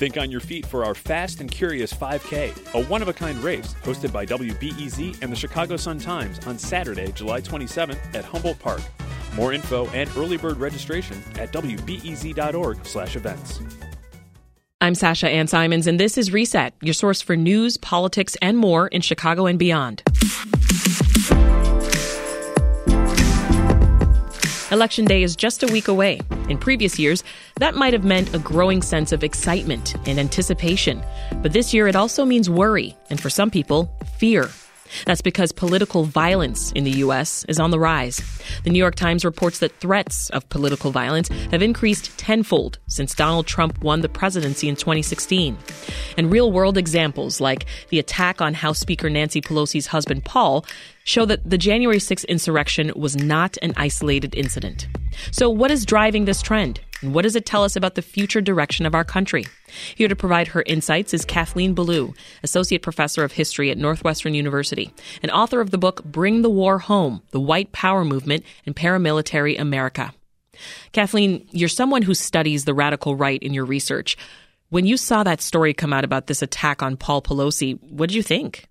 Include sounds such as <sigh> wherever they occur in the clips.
Think on your feet for our Fast and Curious 5K, a one of a kind race hosted by WBEZ and the Chicago Sun-Times on Saturday, July 27th at Humboldt Park. More info and early bird registration at wbez.org/events. I'm Sasha Ann Simons, and this is Reset, your source for news, politics, and more in Chicago and beyond. Election Day is just a week away. In previous years, that might have meant a growing sense of excitement and anticipation. But this year, it also means worry, and for some people, fear. That's because political violence in the U.S. is on the rise. The New York Times reports that threats of political violence have increased tenfold since Donald Trump won the presidency in 2016. And real world examples like the attack on House Speaker Nancy Pelosi's husband, Paul, show that the January 6th insurrection was not an isolated incident. So, what is driving this trend? And what does it tell us about the future direction of our country? Here to provide her insights is Kathleen Belew, Associate Professor of History at Northwestern University and author of the book Bring the War Home The White Power Movement and Paramilitary America. Kathleen, you're someone who studies the radical right in your research. When you saw that story come out about this attack on Paul Pelosi, what did you think?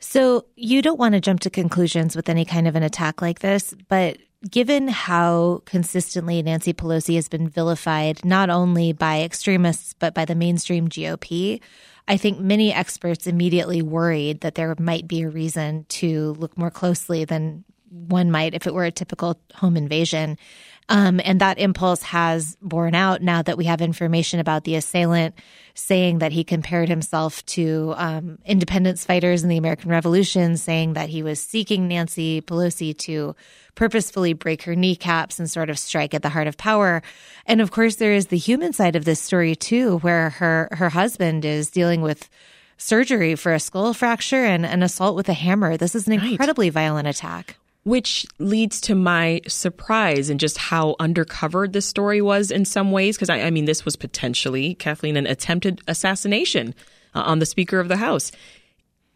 So, you don't want to jump to conclusions with any kind of an attack like this, but given how consistently Nancy Pelosi has been vilified, not only by extremists, but by the mainstream GOP, I think many experts immediately worried that there might be a reason to look more closely than one might if it were a typical home invasion. Um, and that impulse has borne out now that we have information about the assailant saying that he compared himself to um, independence fighters in the American Revolution, saying that he was seeking Nancy Pelosi to purposefully break her kneecaps and sort of strike at the heart of power. And of course, there is the human side of this story too, where her her husband is dealing with surgery for a skull fracture and an assault with a hammer. This is an incredibly right. violent attack. Which leads to my surprise and just how undercovered this story was in some ways. Because I, I, mean, this was potentially, Kathleen, an attempted assassination uh, on the Speaker of the House.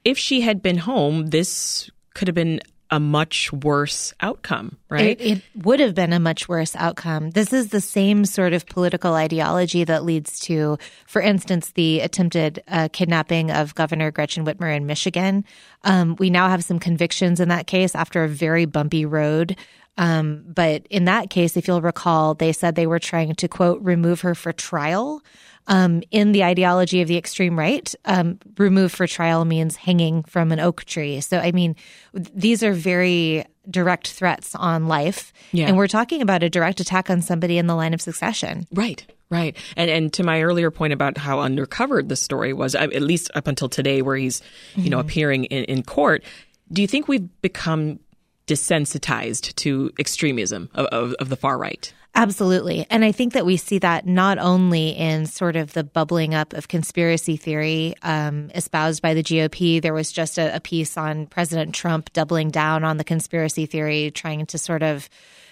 If she had been home, this could have been a much worse outcome, right? It, it, would have been a much worse outcome. This is the same sort of political ideology that leads to, for instance, the attempted uh, kidnapping of Governor Gretchen Whitmer in Michigan. Um, we now have some convictions in that case after a very bumpy road. Um, but in that case, if you'll recall, they said they were trying to quote remove her for trial. Um, in the ideology of the extreme right, um, remove for trial means hanging from an oak tree. So, I mean, these are very direct threats on life. Yeah. And we're talking about a direct attack on somebody in the line of succession. Right. Right. And and to my earlier point about how undercovered the story was, at least up until today where he's, you mm-hmm. know, appearing in, in court, do you think we've become desensitized to extremism of, of, of the far right? Absolutely. And I think that we see that not only in sort of the bubbling up of conspiracy theory um, espoused by the GOP. There was just a, a piece on President Trump doubling down on the conspiracy theory, trying to sort of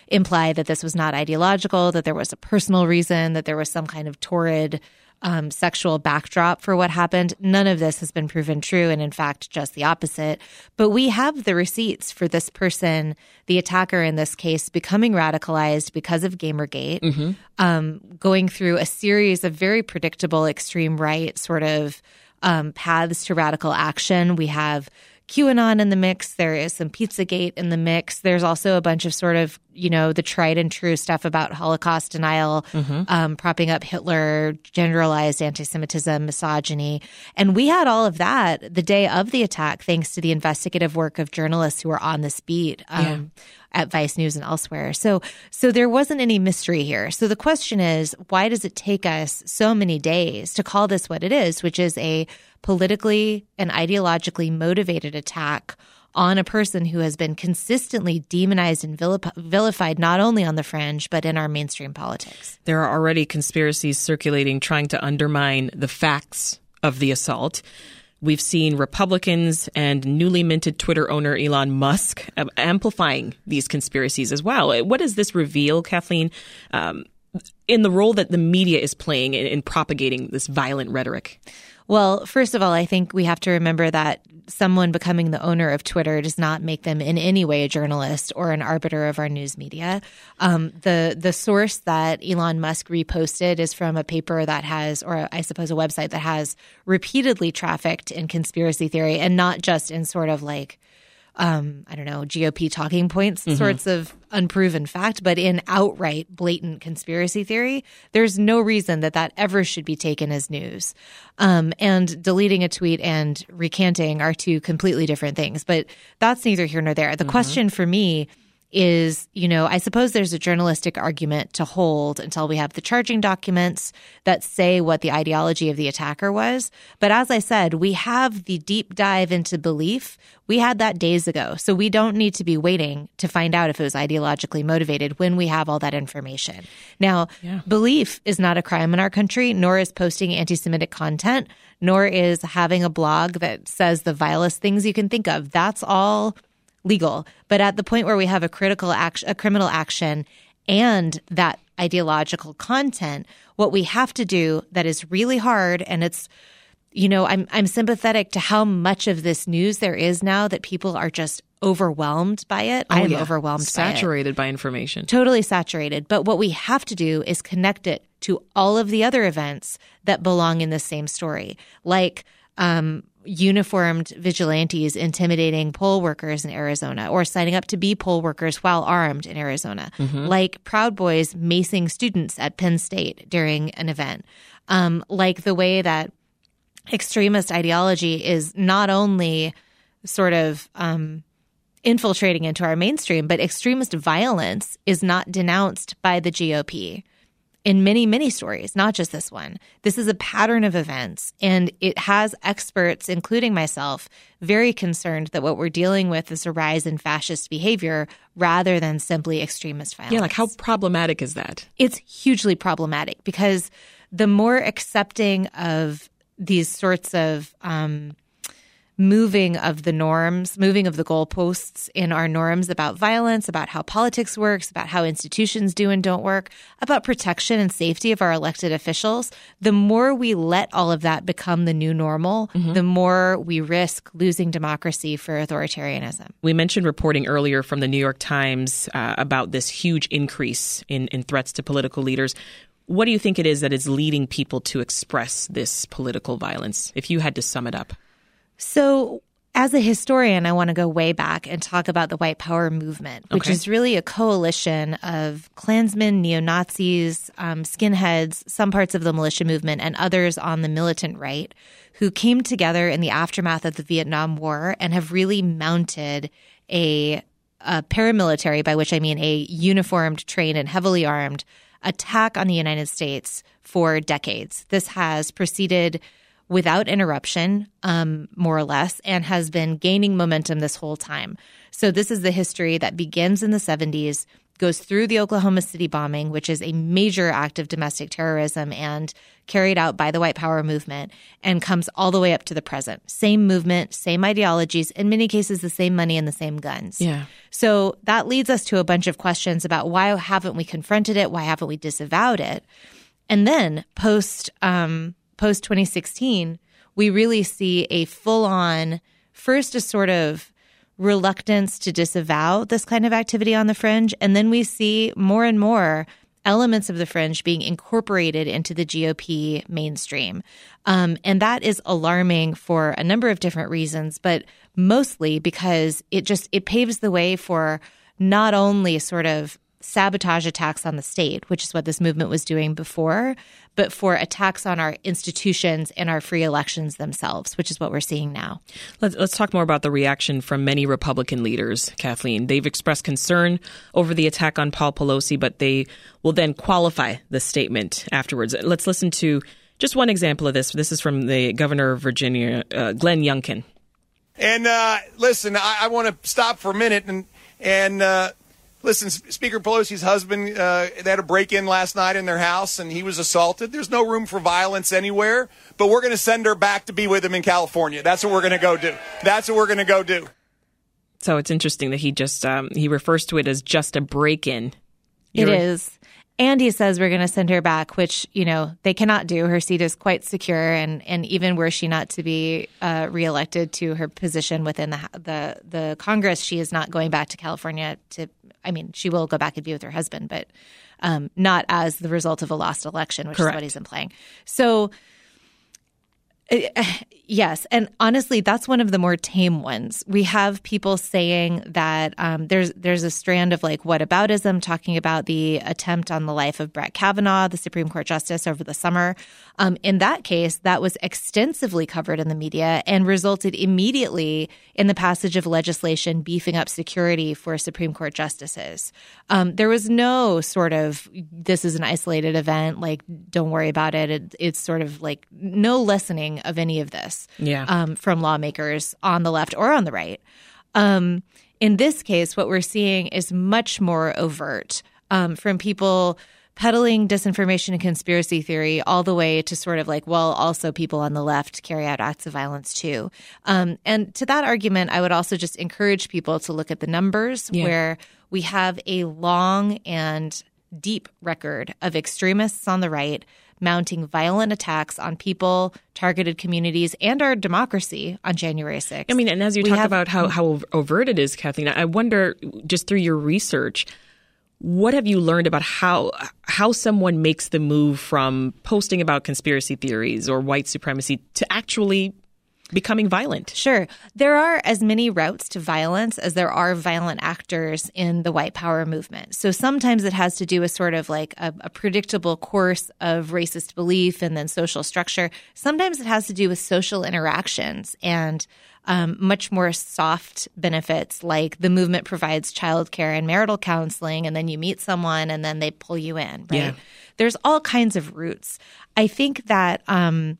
imply that this was not ideological, that there was a personal reason, that there was some kind of torrid um, sexual backdrop for what happened. None of this has been proven true, and in fact, just the opposite. But we have the receipts for this person, the attacker in this case, becoming radicalized because of Gamergate, mm-hmm. um, going through a series of very predictable extreme right sort of um, paths to radical action. We have QAnon in the mix. There is some Pizzagate in the mix. There's also a bunch of sort of, you know, the tried and true stuff about Holocaust denial, mm-hmm. um, propping up Hitler, generalized anti Semitism, misogyny. And we had all of that the day of the attack, thanks to the investigative work of journalists who were on this beat. Um, yeah at Vice News and elsewhere. So so there wasn't any mystery here. So the question is, why does it take us so many days to call this what it is, which is a politically and ideologically motivated attack on a person who has been consistently demonized and vilified not only on the fringe but in our mainstream politics. There are already conspiracies circulating trying to undermine the facts of the assault. We've seen Republicans and newly minted Twitter owner Elon Musk amplifying these conspiracies as well. What does this reveal, Kathleen, um, in the role that the media is playing in, in propagating this violent rhetoric? Well, first of all, I think we have to remember that someone becoming the owner of Twitter does not make them in any way a journalist or an arbiter of our news media. Um, the the source that Elon Musk reposted is from a paper that has, or I suppose a website that has repeatedly trafficked in conspiracy theory, and not just in sort of like um, I don't know, GOP talking points, mm-hmm. sorts of unproven fact, but in outright blatant conspiracy theory, there's no reason that that ever should be taken as news. Um, and deleting a tweet and recanting are two completely different things, but that's neither here nor there. The mm-hmm. question for me is, you know, I suppose there's a journalistic argument to hold until we have the charging documents that say what the ideology of the attacker was. But as I said, we have the deep dive into belief. We had that days ago. So we don't need to be waiting to find out if it was ideologically motivated when we have all that information. Now, yeah. belief is not a crime in our country, nor is posting anti Semitic content, nor is having a blog that says the vilest things you can think of. That's all legal. But at the point where we have a critical action, a criminal action and that ideological content, what we have to do that is really hard and it's you know, I'm I'm sympathetic to how much of this news there is now that people are just overwhelmed by it. Oh, I am yeah. overwhelmed saturated by, by information. Totally saturated. But what we have to do is connect it to all of the other events that belong in the same story. Like um, uniformed vigilantes intimidating poll workers in Arizona or signing up to be poll workers while armed in Arizona, mm-hmm. like Proud Boys macing students at Penn State during an event, um, like the way that extremist ideology is not only sort of um, infiltrating into our mainstream, but extremist violence is not denounced by the GOP in many, many stories, not just this one. This is a pattern of events, and it has experts, including myself, very concerned that what we're dealing with is a rise in fascist behavior rather than simply extremist violence. Yeah, like how problematic is that? It's hugely problematic because the more accepting of these sorts of um, moving of the norms, moving of the goalposts in our norms about violence, about how politics works, about how institutions do and don't work, about protection and safety of our elected officials, the more we let all of that become the new normal, mm-hmm. the more we risk losing democracy for authoritarianism. We mentioned reporting earlier from the New York Times uh, about this huge increase in, in threats to political leaders. What do you think it is that is leading people to express this political violence, if you had to sum it up? So, as a historian, I want to go way back and talk about the white power movement, which okay. is really a coalition of Klansmen, neo Nazis, um, skinheads, some parts of the militia movement, and others on the militant right who came together in the aftermath of the Vietnam War and have really mounted a, a paramilitary, by which I mean a uniformed, trained, and heavily armed attack on the United States for decades. This has proceeded without interruption, um, more or less, and has been gaining momentum this whole time. So, this is the history that begins in the 70s, goes through the Oklahoma City bombing, which is a major act of domestic terrorism and carried out by the white power movement, and comes all the way up to the present. Same movement, same ideologies, in many cases, the same money and the same guns. Yeah. So, that leads us to a bunch of questions about why haven't we confronted it? Why haven't we disavowed it? And then post um, post 2016, we really see a full on, first, a sort of reluctance to disavow this kind of activity on the fringe. And then we see more and more elements of the fringe being incorporated into the GOP mainstream. Um, and that is alarming for a number of different reasons, but mostly because it just it paves the way for not only sort of sabotage attacks on the state, which is what this movement was doing before, but for attacks on our institutions and our free elections themselves, which is what we're seeing now. Let's, let's talk more about the reaction from many Republican leaders, Kathleen. They've expressed concern over the attack on Paul Pelosi, but they will then qualify the statement afterwards. Let's listen to just one example of this. This is from the governor of Virginia, uh, Glenn Youngkin. And uh, listen, I, I want to stop for a minute and and uh, listen, Speaker Pelosi's husband, uh, they had a break in last night in their house and he was assaulted. There's no room for violence anywhere, but we're going to send her back to be with him in California. That's what we're going to go do. That's what we're going to go do. So it's interesting that he just um, he refers to it as just a break in. It is. And he says we're going to send her back, which you know they cannot do. Her seat is quite secure, and and even were she not to be uh, reelected to her position within the the the Congress, she is not going back to California. To I mean, she will go back and be with her husband, but um, not as the result of a lost election, which Correct. is what he's implying. So <sighs> Yes, and honestly, that's one of the more tame ones. We have people saying that um, there's there's a strand of like whataboutism talking about the attempt on the life of Brett Kavanaugh, the Supreme Court justice, over the summer. Um, in that case, that was extensively covered in the media and resulted immediately in the passage of legislation beefing up security for Supreme Court justices. Um, there was no sort of this is an isolated event, like don't worry about it. it it's sort of like no lessening of any of this Yeah. um, from lawmakers on the left or on the right. Um, in this case, what we're seeing is much more overt um, from people peddling disinformation and conspiracy theory all the way to sort of like, well, also people on the left carry out acts of violence too. Um, and to that argument, I would also just encourage people to look at the numbers Yeah. where we have a long and deep record of extremists on the right mounting violent attacks on people, targeted communities, and our democracy on January 6th. I mean, and as you We talk have- about how, how overt it is, Kathleen, I wonder just through your research, what have you learned about how how someone makes the move from posting about conspiracy theories or white supremacy to actually becoming violent? Sure. There are as many routes to violence as there are violent actors in the white power movement. So sometimes it has to do with sort of like a, a predictable course of racist belief and then social structure. Sometimes it has to do with social interactions and um, much more soft benefits like the movement provides childcare and marital counseling, and then you meet someone and then they pull you in, right? Yeah. There's all kinds of routes. I think that um,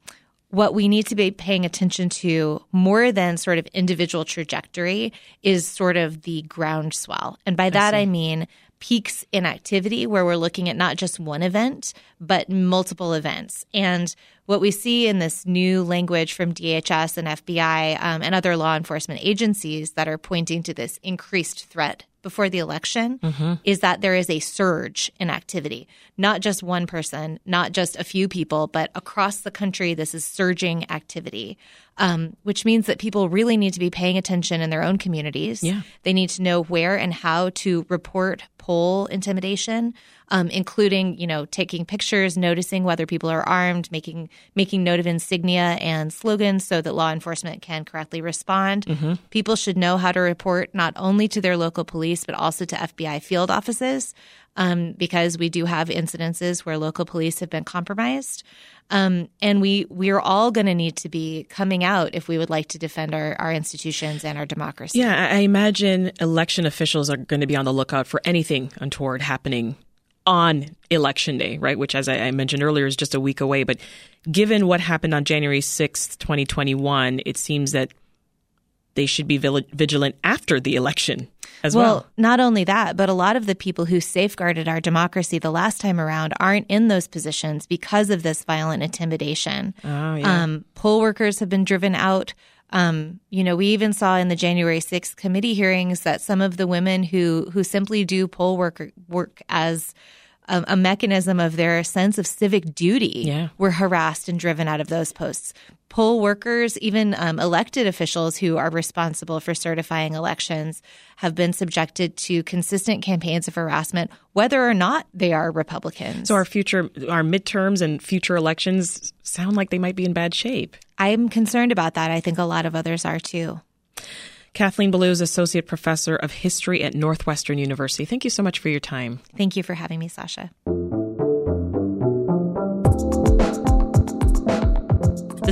what we need to be paying attention to more than sort of individual trajectory is sort of the groundswell. And by that I, mean peaks in activity where we're looking at not just one event, but multiple events. And what we see in this new language from DHS and FBI um, and other law enforcement agencies that are pointing to this increased threat before the election is that there is a surge in activity. Not just one person, not just a few people, but across the country, this is surging activity, um, which means that people really need to be paying attention in their own communities. Yeah. They need to know where and how to report poll intimidation, um, including you know taking pictures, noticing whether people are armed, making making note of insignia and slogans so that law enforcement can correctly respond. People should know how to report not only to their local police but also to FBI field offices. Um, because we do have incidences where local police have been compromised, um, and we we are all going to need to be coming out if we would like to defend our, our institutions and our democracy. Yeah, I imagine election officials are going to be on the lookout for anything untoward happening on election day, right? Which, as I I mentioned earlier, is just a week away. But given what happened on January 6th, 2021, it seems that they should be vil- vigilant after the election as well. Well, not only that, but a lot of the people who safeguarded our democracy the last time around aren't in those positions because of this violent intimidation. Oh, yeah. Um, poll workers have been driven out. Um, you know, we even saw in the January 6th committee hearings that some of the women who who simply do poll work work as a, a mechanism of their sense of civic duty Yeah. were harassed and driven out of those posts. Poll workers, even um, elected officials who are responsible for certifying elections, have been subjected to consistent campaigns of harassment, whether or not they are Republicans. so our future, our midterms and future elections sound like they might be in bad shape. I'm concerned about that. I think a lot of others are too. Kathleen Belew is Associate Professor of History at Northwestern University. Thank you so much for your time. Thank you for having me, Sasha.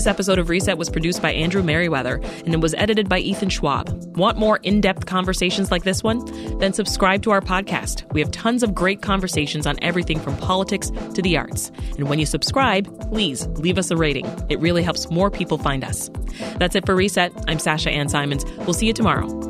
This episode of Reset was produced by Andrew Merriweather and it was edited by Ethan Schwab. Want more in depth conversations like this one? Then subscribe to our podcast. We have tons of great conversations on everything from politics to the arts. And when you subscribe, please leave us a rating. It really helps more people find us. That's it for Reset. I'm Sasha Ann Simons. We'll see you tomorrow.